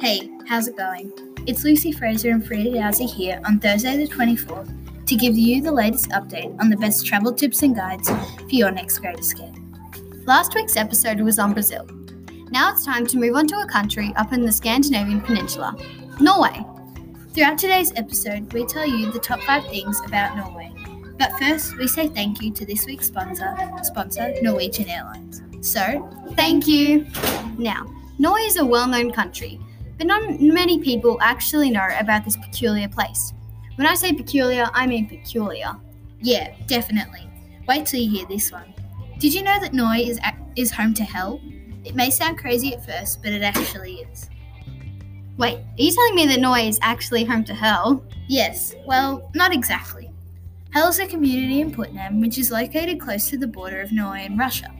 Hey, how's it going? It's Lucy Fraser and Frida Dowsey here on Thursday the 24th to give you the latest update on the best travel tips and guides for your next great escape. Last week's episode was on Brazil. Now it's time to move on to a country up in the Scandinavian peninsula, Norway. Throughout today's episode, we tell you the top five things about Norway. But first, we say thank you to this week's sponsor, sponsor Norwegian Airlines. So, Thank you. Now, Norway is a well known country, but not many people actually know about this peculiar place. When I say peculiar, I mean peculiar. yeah, definitely. Wait till you hear this one. Did you know that Norway is, is home to hell? It may sound crazy at first, but it actually is. Wait, are you telling me that Norway is actually home to hell? Yes, well, not exactly. Hell is a community in Putnam which is located close to the border of Norway and Russia.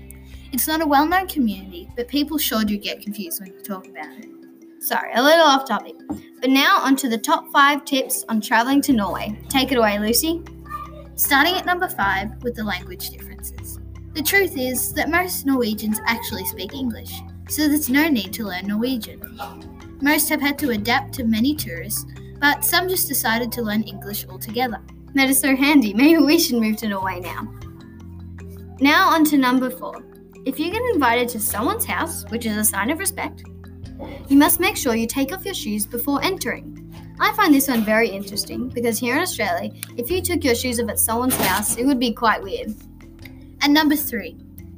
It's not a well known community, but people sure do get confused when you talk about it. Sorry, a little off topic. But now onto the top five tips on traveling to Norway. Take it away, Lucy. Starting at number five with the language differences. The truth is that most Norwegians actually speak English, so there's no need to learn Norwegian. Most have had to adapt to many tourists, but some just decided to learn English altogether. That is so handy. Maybe we should move to Norway now. Now on to number four. If you get invited to someone's house, which is a sign of respect, you must make sure you take off your shoes before entering. I find this one very interesting because here in Australia, if you took your shoes off at someone's house, it would be quite weird. And number three,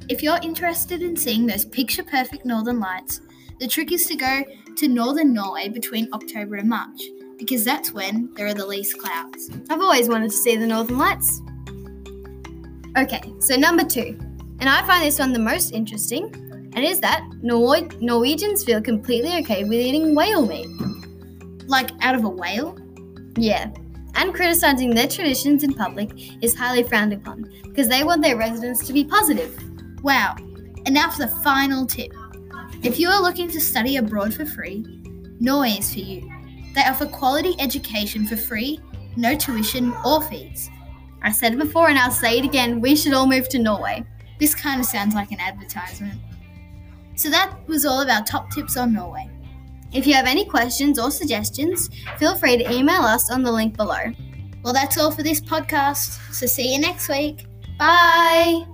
if you're interested in seeing those picture perfect northern lights, the trick is to go to northern Norway between October and March, because that's when there are the least clouds. I've always wanted to see the Northern Lights. Okay, so number two, and I find this one the most interesting, and is that Nor- Norwegians feel completely okay with eating whale meat. Like out of a whale? Yeah, and criticizing their traditions in public is highly frowned upon because they want their residents to be positive. Wow. And now for the final tip. If you are looking to study abroad for free, Norway is for you. They offer quality education for free, no tuition or fees. I said it before and I'll say it again we should all move to Norway. This kind of sounds like an advertisement. So that was all of our top tips on Norway. If you have any questions or suggestions, feel free to email us on the link below. Well, that's all for this podcast. So see you next week. Bye!